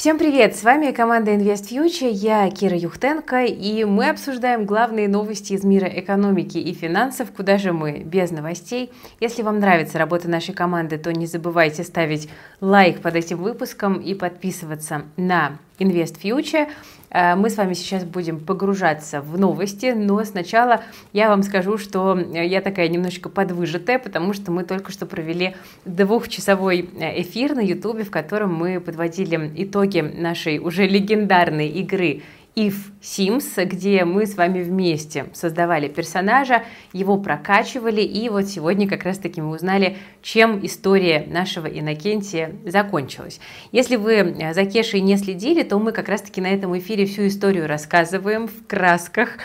Всем привет! С вами команда Invest Future, я Кира Юхтенко, и мы обсуждаем главные новости из мира экономики и финансов. Куда же мы без новостей? Если вам нравится работа нашей команды, то не забывайте ставить лайк под этим выпуском и подписываться на Invest Future. Э, мы с вами сейчас будем погружаться в новости, но сначала я вам скажу, что я такая немножечко подвыжатая, потому что мы только что провели двухчасовой э, эфир на YouTube, в котором мы подводили итоги нашей уже легендарной игры If Sims, где мы с вами вместе создавали персонажа, его прокачивали, и вот сегодня как раз-таки мы узнали, чем история нашего Иннокентия закончилась. Если вы э, за Кешей не следили, то мы как раз-таки на этом эфире всю историю рассказываем в красках,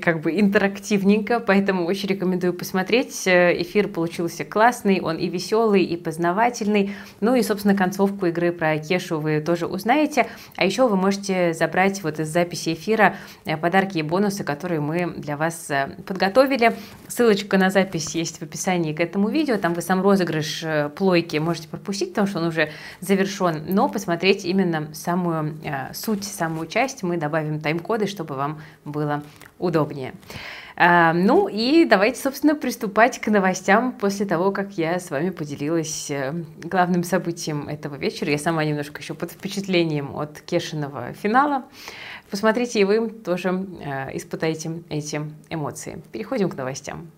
как бы интерактивненько, поэтому очень рекомендую посмотреть. Э, эфир получился классный, он и веселый, и познавательный. Ну и, собственно, концовку игры про Кешу вы тоже узнаете. А еще вы можете забрать вот из записи эфира э, подарки и бонусы, которые мы для вас э, подготовили. Ссылочка на запись есть в описании к этому видео. Там вы сам розыгрыш плойки можете пропустить, потому что он уже завершен. Но посмотреть именно самую суть, самую часть мы добавим тайм-коды, чтобы вам было удобнее. А, ну и давайте, собственно, приступать к новостям после того, как я с вами поделилась э, главным событием этого вечера. Я сама немножко еще под впечатлением от Кешиного финала. Посмотрите, и вы тоже э, испытайте эти эмоции. Переходим к новостям.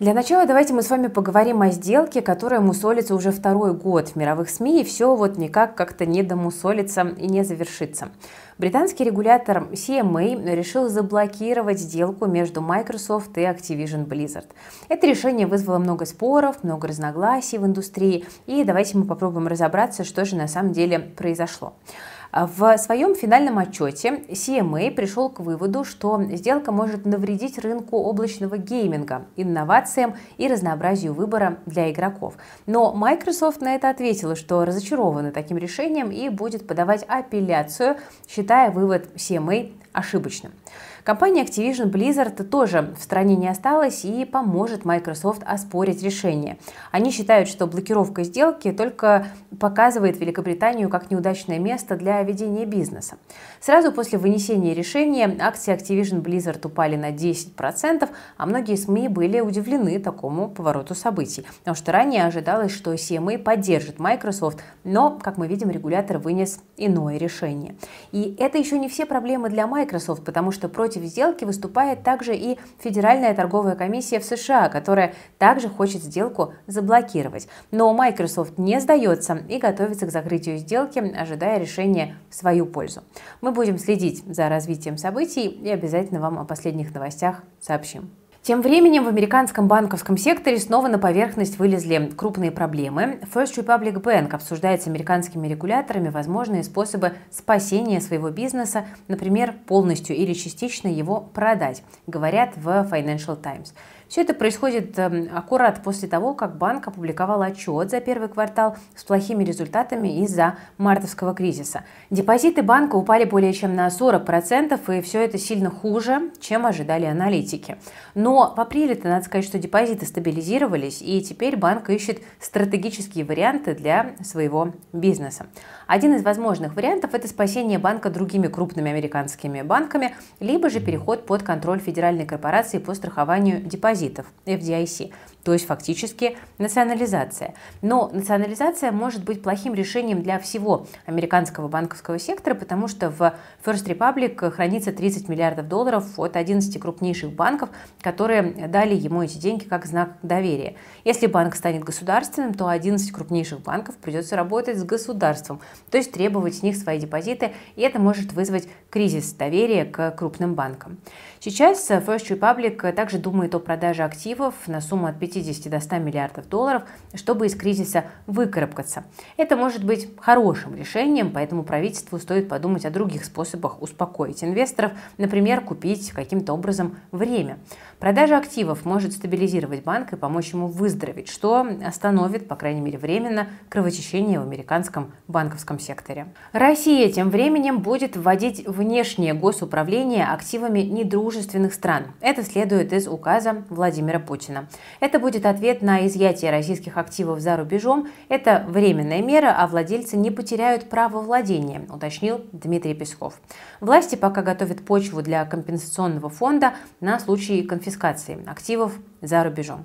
Для начала давайте мы с вами поговорим о сделке, которая мусолится уже второй год в мировых СМИ, и все вот никак как-то не домусолится и не завершится. Британский регулятор CMA решил заблокировать сделку между Microsoft и Activision Blizzard. Это решение вызвало много споров, много разногласий в индустрии, и давайте мы попробуем разобраться, что же на самом деле произошло. В своем финальном отчете CMA пришел к выводу, что сделка может навредить рынку облачного гейминга, инновациям и разнообразию выбора для игроков. Но Microsoft на это ответила, что разочарована таким решением и будет подавать апелляцию, считая вывод CMA ошибочным. Компания Activision Blizzard тоже в стране не осталась и поможет Microsoft оспорить решение. Они считают, что блокировка сделки только показывает Великобританию как неудачное место для ведения бизнеса. Сразу после вынесения решения акции Activision Blizzard упали на 10%, а многие СМИ были удивлены такому повороту событий, потому что ранее ожидалось, что CMA поддержит Microsoft, но, как мы видим, регулятор вынес иное решение. И это еще не все проблемы для Microsoft, потому что против против сделки выступает также и Федеральная торговая комиссия в США, которая также хочет сделку заблокировать. Но Microsoft не сдается и готовится к закрытию сделки, ожидая решения в свою пользу. Мы будем следить за развитием событий и обязательно вам о последних новостях сообщим. Тем временем в американском банковском секторе снова на поверхность вылезли крупные проблемы. First Republic Bank обсуждает с американскими регуляторами возможные способы спасения своего бизнеса, например, полностью или частично его продать, говорят в Financial Times. Все это происходит эм, аккурат после того, как банк опубликовал отчет за первый квартал с плохими результатами из-за мартовского кризиса. Депозиты банка упали более чем на 40%, и все это сильно хуже, чем ожидали аналитики. Но в апреле-то надо сказать, что депозиты стабилизировались, и теперь банк ищет стратегические варианты для своего бизнеса. Один из возможных вариантов – это спасение банка другими крупными американскими банками, либо же переход под контроль Федеральной корпорации по страхованию депозитов депозитов, FDIC, то есть фактически национализация. Но национализация может быть плохим решением для всего американского банковского сектора, потому что в First Republic хранится 30 миллиардов долларов от 11 крупнейших банков, которые дали ему эти деньги как знак доверия. Если банк станет государственным, то 11 крупнейших банков придется работать с государством, то есть требовать с них свои депозиты, и это может вызвать кризис доверия к крупным банкам. Сейчас First Republic также думает о продаже активов на сумму от 50 до 100 миллиардов долларов, чтобы из кризиса выкарабкаться. Это может быть хорошим решением, поэтому правительству стоит подумать о других способах успокоить инвесторов, например, купить каким-то образом время. Продажа активов может стабилизировать банк и помочь ему выздороветь, что остановит, по крайней мере временно, кровотечение в американском банковском секторе. Россия тем временем будет вводить внешнее госуправление активами недружественных стран. Это следует из указа Владимира Путина. Это будет ответ на изъятие российских активов за рубежом. Это временная мера, а владельцы не потеряют право владения, уточнил Дмитрий Песков. Власти пока готовят почву для компенсационного фонда на случай конфискации активов за рубежом.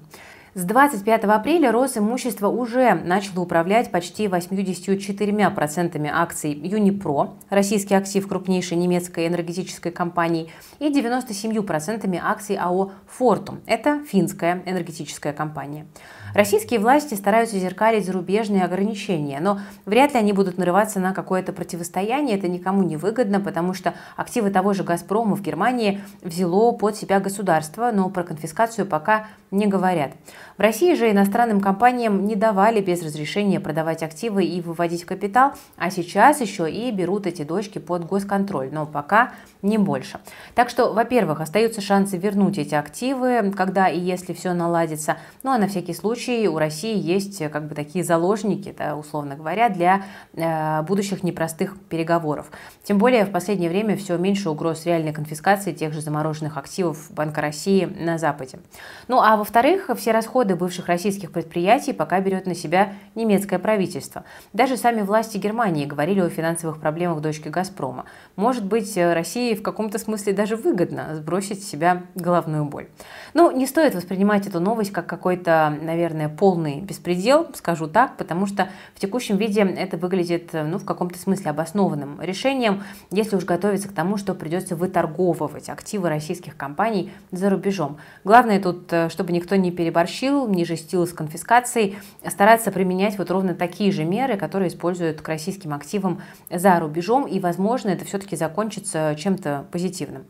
С 25 апреля Росимущество уже начало управлять почти 84% акций Юнипро, российский актив крупнейшей немецкой энергетической компании, и 97% акций АО «Фортум». Это финская энергетическая компания. Российские власти стараются зеркалить зарубежные ограничения, но вряд ли они будут нарываться на какое-то противостояние, это никому не выгодно, потому что активы того же «Газпрома» в Германии взяло под себя государство, но про конфискацию пока не говорят. В России же иностранным компаниям не давали без разрешения продавать активы и выводить капитал, а сейчас еще и берут эти дочки под госконтроль, но пока не больше. Так что, во-первых, остаются шансы вернуть эти активы, когда и если все наладится, ну а на всякий случай у России есть э, как бы такие заложники, да, условно говоря, для э, будущих непростых переговоров. Тем более в последнее время все меньше угроз реальной конфискации тех же замороженных активов Банка России на Западе. Ну а во-вторых, все расходы бывших российских предприятий пока берет на себя немецкое правительство. Даже сами власти Германии говорили о финансовых проблемах дочки «Газпрома». Может быть, России в каком-то смысле даже выгодно сбросить с себя головную боль. Ну, не стоит воспринимать эту новость как какой-то, наверное, полный беспредел, скажу так, потому что в текущем виде это выглядит ну, в каком-то смысле обоснованным решением, если уж готовиться к тому, что придется выторговывать активы российских компаний за рубежом. Главное тут, э, чтобы никто не переборщил, не жестил с конфискацией, стараться применять вот ровно такие же меры, которые используют к российским активам за рубежом, и, возможно, это все-таки закончится чем-то позитивным.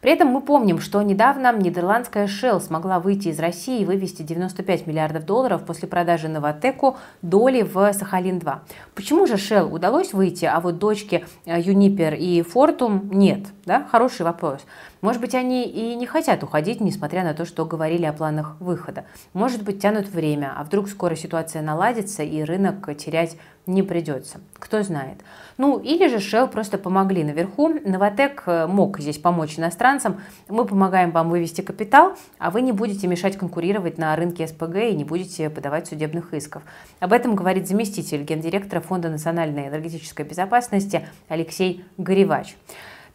При этом мы помним, что недавно нидерландская Shell смогла выйти из России и вывести 95 миллиардов долларов после продажи Новотеку доли в Сахалин-2. Почему же Shell удалось выйти, а вот дочки Юнипер и Фортум нет? Да? Хороший вопрос. Может быть, они и не хотят уходить, несмотря на то, что говорили о планах выхода. Может быть, тянут время, а вдруг скоро ситуация наладится и рынок терять не придется. Кто знает. Ну, или же Shell просто помогли наверху. Новотек э, мог здесь помочь иностранцам. Мы помогаем вам вывести капитал, а вы не будете мешать конкурировать на рынке СПГ и не будете подавать судебных исков. Об этом говорит заместитель гендиректора Фонда национальной энергетической безопасности Алексей Горевач.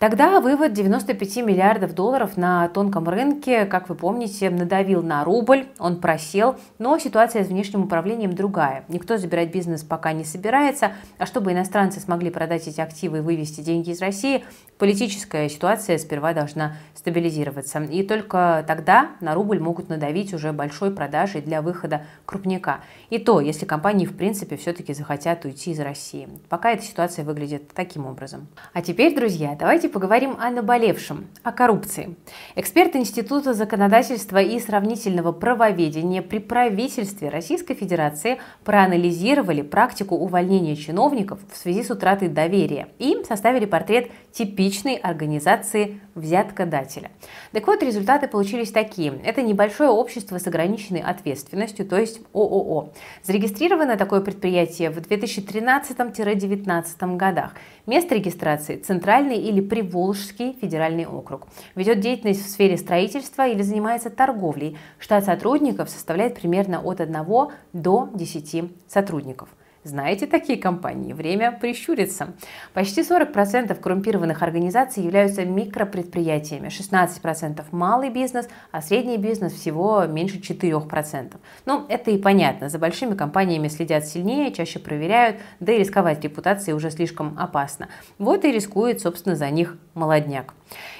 Тогда вывод 95 миллиардов долларов на тонком рынке, как вы помните, надавил на рубль, он просел, но ситуация с внешним управлением другая. Никто забирать бизнес пока не собирается, а чтобы иностранцы смогли продать эти активы и вывести деньги из России, политическая ситуация сперва должна стабилизироваться. И только тогда на рубль могут надавить уже большой продажей для выхода крупняка. И то, если компании в принципе все-таки захотят уйти из России. Пока эта ситуация выглядит таким образом. А теперь, друзья, давайте поговорим о наболевшем, о коррупции. Эксперты Института законодательства и сравнительного правоведения при правительстве Российской Федерации проанализировали практику увольнения чиновников в связи с утратой доверия и составили портрет типичной организации взяткодателя. Так вот, результаты получились такие. Это небольшое общество с ограниченной ответственностью, то есть ООО. Зарегистрировано такое предприятие в 2013-2019 годах. Место регистрации – Центральный или Приволжский федеральный округ. Ведет деятельность в сфере строительства или занимается торговлей. Штат сотрудников составляет примерно от 1 до 10 сотрудников – знаете такие компании? Время прищуриться. Почти 40% коррумпированных организаций являются микропредприятиями, 16% малый бизнес, а средний бизнес всего меньше 4%. Ну, это и понятно. За большими компаниями следят сильнее, чаще проверяют, да и рисковать репутацией уже слишком опасно. Вот и рискует, собственно, за них молодняк.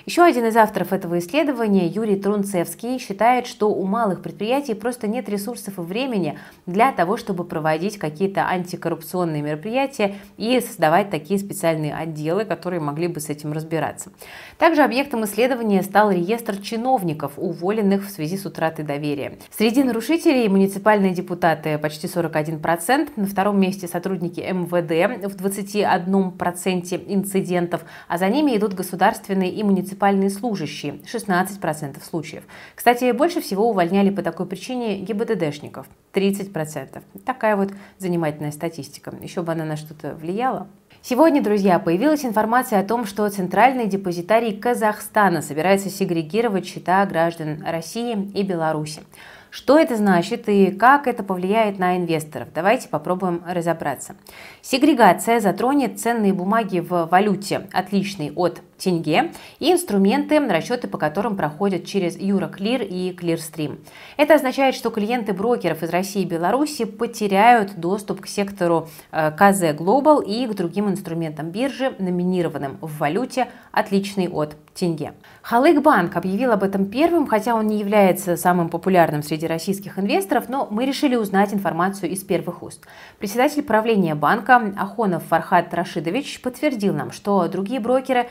Еще один из авторов этого исследования, Юрий Трунцевский, считает, что у малых предприятий просто нет ресурсов и времени для того, чтобы проводить какие-то антикоррупционные мероприятия и создавать такие специальные отделы, которые могли бы с этим разбираться. Также объектом исследования стал реестр чиновников, уволенных в связи с утратой доверия. Среди нарушителей муниципальные депутаты почти 41%, на втором месте сотрудники МВД в 21% инцидентов, а за ними идут государственные и муниципальные служащие – 16% случаев. Кстати, больше всего увольняли по такой причине ГИБДДшников – 30%. Такая вот занимательная статистика. Еще бы она на что-то влияла. Сегодня, друзья, появилась информация о том, что Центральный депозитарий Казахстана собирается сегрегировать счета граждан России и Беларуси. Что это значит и как это повлияет на инвесторов? Давайте попробуем разобраться. Сегрегация затронет ценные бумаги в валюте, отличной от тенге, и инструменты, расчеты по которым проходят через Euroclear и Clearstream. Это означает, что клиенты брокеров из России и Беларуси потеряют доступ к сектору э, КЗ Global и к другим инструментам биржи, номинированным в валюте, отличной от тенге. Халык Банк объявил об этом первым, хотя он не является самым популярным среди российских инвесторов, но мы решили узнать информацию из первых уст. Председатель правления банка Ахонов Фархат Рашидович подтвердил нам, что другие брокеры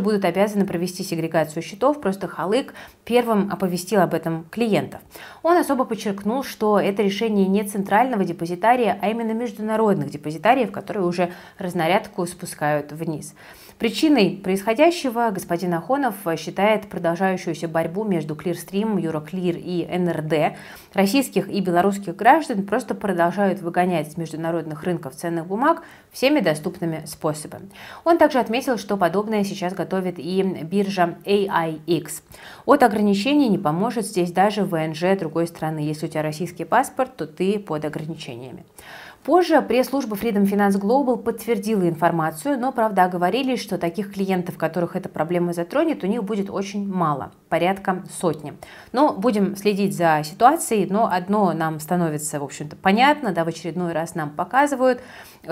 будут обязаны провести сегрегацию счетов, просто Халык первым оповестил об этом клиентов. Он особо подчеркнул, что это решение не центрального депозитария, а именно международных депозитариев, которые уже разнарядку спускают вниз. Причиной происходящего господин Ахонов считает продолжающуюся борьбу между Clearstream, Euroclear и НРД. Российских и белорусских граждан просто продолжают выгонять с международных рынков ценных бумаг всеми доступными способами. Он также отметил, что подобное сейчас готовит и биржа AIX. От ограничений не поможет здесь даже ВНЖ другой страны. Если у тебя российский паспорт, то ты под ограничениями. Позже пресс-служба Freedom Finance Global подтвердила информацию, но, правда, говорили, что таких клиентов, которых эта проблема затронет, у них будет очень мало, порядка сотни. Но будем следить за ситуацией, но одно нам становится, в общем-то, понятно, да, в очередной раз нам показывают,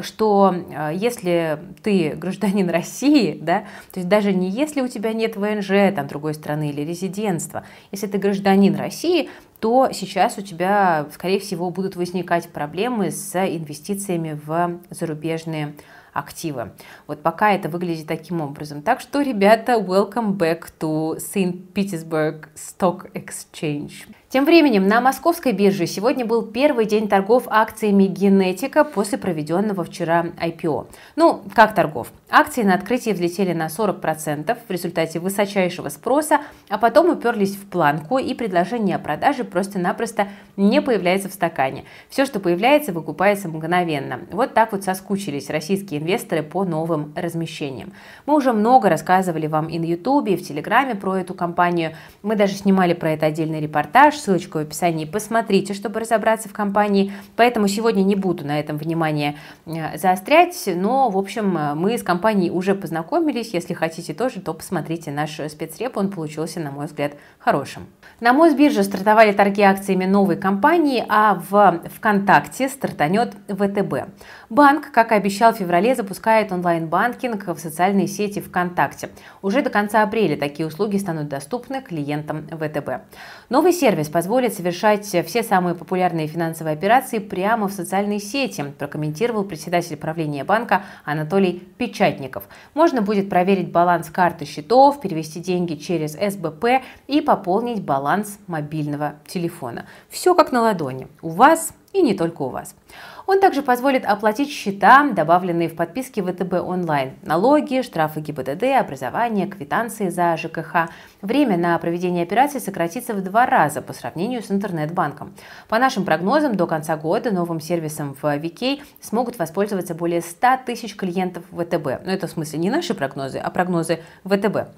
что э, если ты гражданин России, да, то есть даже не если у тебя нет ВНЖ там другой страны или резидентства, если ты гражданин России, то сейчас у тебя, скорее всего, будут возникать проблемы с инвестициями в зарубежные активы. Вот пока это выглядит таким образом. Так что, ребята, welcome back to St. Petersburg Stock Exchange. Тем временем на московской бирже сегодня был первый день торгов акциями Генетика после проведенного вчера IPO. Ну, как торгов? Акции на открытии взлетели на 40% в результате высочайшего спроса, а потом уперлись в планку, и предложение о продаже просто-напросто не появляется в стакане. Все, что появляется, выкупается мгновенно. Вот так вот соскучились российские инвесторы по новым размещениям. Мы уже много рассказывали вам и на Ютубе, и в Телеграме про эту компанию. Мы даже снимали про это отдельный репортаж, ссылочку в описании, посмотрите, чтобы разобраться в компании. Поэтому сегодня не буду на этом внимание э, заострять, но, в общем, э, мы с компанией уже познакомились. Если хотите тоже, то посмотрите наш спецреп, он получился, на мой взгляд, хорошим. На Мосбирже стартовали торги акциями новой компании, а в ВКонтакте стартанет ВТБ. Банк, как и обещал в феврале, запускает онлайн-банкинг в социальной сети ВКонтакте. Уже до конца апреля такие услуги станут доступны клиентам ВТБ. Новый сервис позволит совершать все самые популярные финансовые операции прямо в социальной сети, прокомментировал председатель правления банка Анатолий Печатников. Можно будет проверить баланс карты счетов, перевести деньги через СБП и пополнить баланс мобильного телефона. Все как на ладони. У вас и не только у вас. Он также позволит оплатить счета, добавленные в подписки ВТБ онлайн, налоги, штрафы ГИБДД, образование, квитанции за ЖКХ. Время на проведение операций сократится в два раза по сравнению с интернет-банком. По нашим прогнозам, до конца года новым сервисом в VK смогут воспользоваться более 100 тысяч клиентов ВТБ. Но это в смысле не наши прогнозы, а прогнозы ВТБ.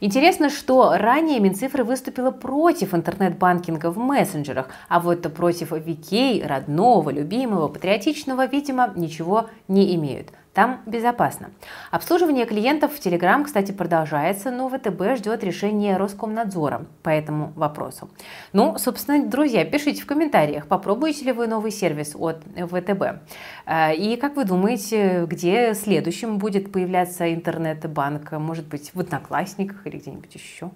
Интересно, что ранее Минцифры выступила против интернет-банкинга в мессенджерах, а вот против VK, родного, любимого, патриотичного, видимо, ничего не имеют. Там безопасно. Обслуживание клиентов в Telegram, кстати, продолжается, но ВТБ ждет решения Роскомнадзора по этому вопросу. Ну, собственно, друзья, пишите в комментариях, попробуете ли вы новый сервис от ВТБ. Э, и как вы думаете, где следующим будет появляться интернет-банк? Может быть, в Одноклассниках или где-нибудь еще?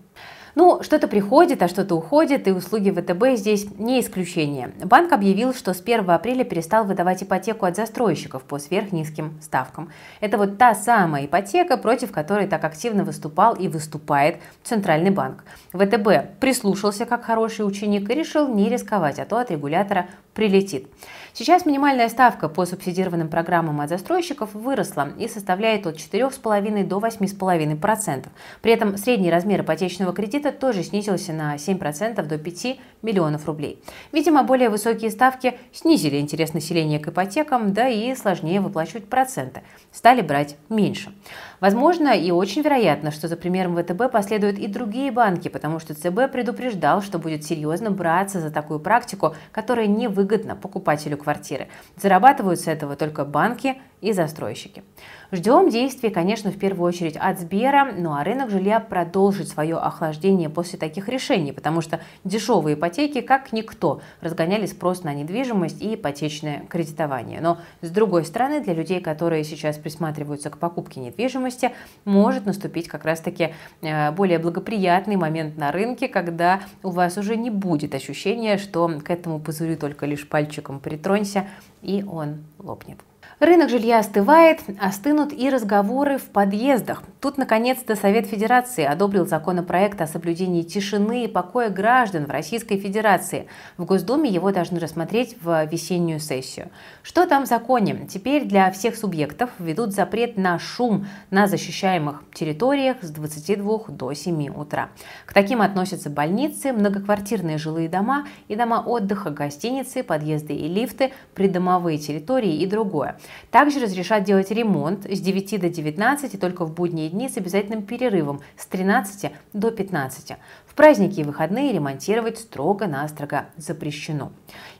Ну, что-то приходит, а что-то уходит, и услуги ВТБ здесь не исключение. Банк объявил, что с 1 апреля перестал выдавать ипотеку от застройщиков по сверхнизким ставкам. Это вот та самая ипотека, против которой так активно выступал и выступает Центральный банк. ВТБ прислушался как хороший ученик и решил не рисковать, а то от регулятора прилетит. Сейчас минимальная ставка по субсидированным программам от застройщиков выросла и составляет от 4,5 до 8,5%. При этом средний размер ипотечного кредита тоже снизился на 7% до 5 миллионов рублей. Видимо, более высокие ставки снизили интерес населения к ипотекам, да и сложнее выплачивать проценты. Стали брать меньше. Возможно и очень вероятно, что за примером ВТБ последуют и другие банки, потому что ЦБ предупреждал, что будет серьезно браться за такую практику, которая невыгодна покупателю квартиры. Зарабатывают с этого только банки и застройщики. Ждем действий, конечно, в первую очередь от Сбера, ну а рынок жилья продолжит свое охлаждение после таких решений, потому что дешевые ипотеки, как никто, разгоняли спрос на недвижимость и ипотечное кредитование. Но, с другой стороны, для людей, которые сейчас присматриваются к покупке недвижимости, может наступить как раз-таки э, более благоприятный момент на рынке, когда у вас уже не будет ощущения, что к этому пузырю только лишь пальчиком притронься, и он лопнет. Рынок жилья остывает, остынут и разговоры в подъездах. Тут, наконец-то, Совет Федерации одобрил законопроект о соблюдении тишины и покоя граждан в Российской Федерации. В Госдуме его должны рассмотреть в весеннюю сессию. Что там в законе? Теперь для всех субъектов введут запрет на шум на защищаемых территориях с 22 до 7 утра. К таким относятся больницы, многоквартирные жилые дома и дома отдыха, гостиницы, подъезды и лифты, придомовые территории и другое. Также разрешат делать ремонт с 9 до 19 и только в будние дни с обязательным перерывом с 13 до 15. В праздники и выходные ремонтировать строго-настрого запрещено.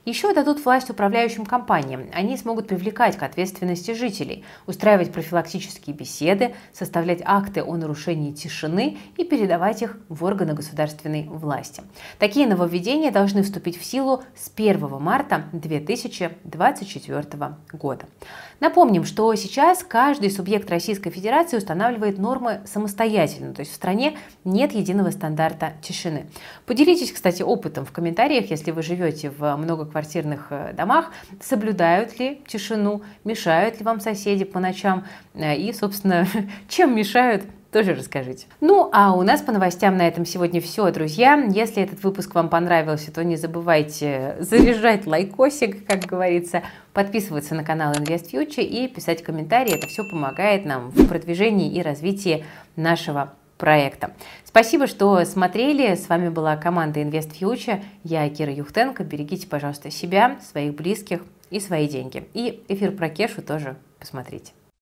Еще дадут власть управляющим компаниям. Они смогут привлекать к ответственности жителей, устраивать профилактические беседы, составлять акты о нарушении тишины и передавать их в органы государственной власти. Такие нововведения должны вступить в силу с 1 марта 2024 года. Напомним, что сейчас каждый субъект Российской Федерации устанавливает нормы самостоятельно, то есть в стране нет единого стандарта тишины. Поделитесь, кстати, опытом в комментариях, если вы живете в многоквартирных э, домах, соблюдают ли тишину, мешают ли вам соседи по ночам э, и, собственно, чем мешают тоже расскажите. Ну, а у нас по новостям на этом сегодня все, друзья. Если этот выпуск вам понравился, то не забывайте заряжать лайкосик, как говорится, подписываться на канал Invest Future и писать комментарии. Это все помогает нам в продвижении и развитии нашего проекта. Спасибо, что смотрели. С вами была команда Invest Future. Я Кира Юхтенко. Берегите, пожалуйста, себя, своих близких и свои деньги. И эфир про Кешу тоже посмотрите.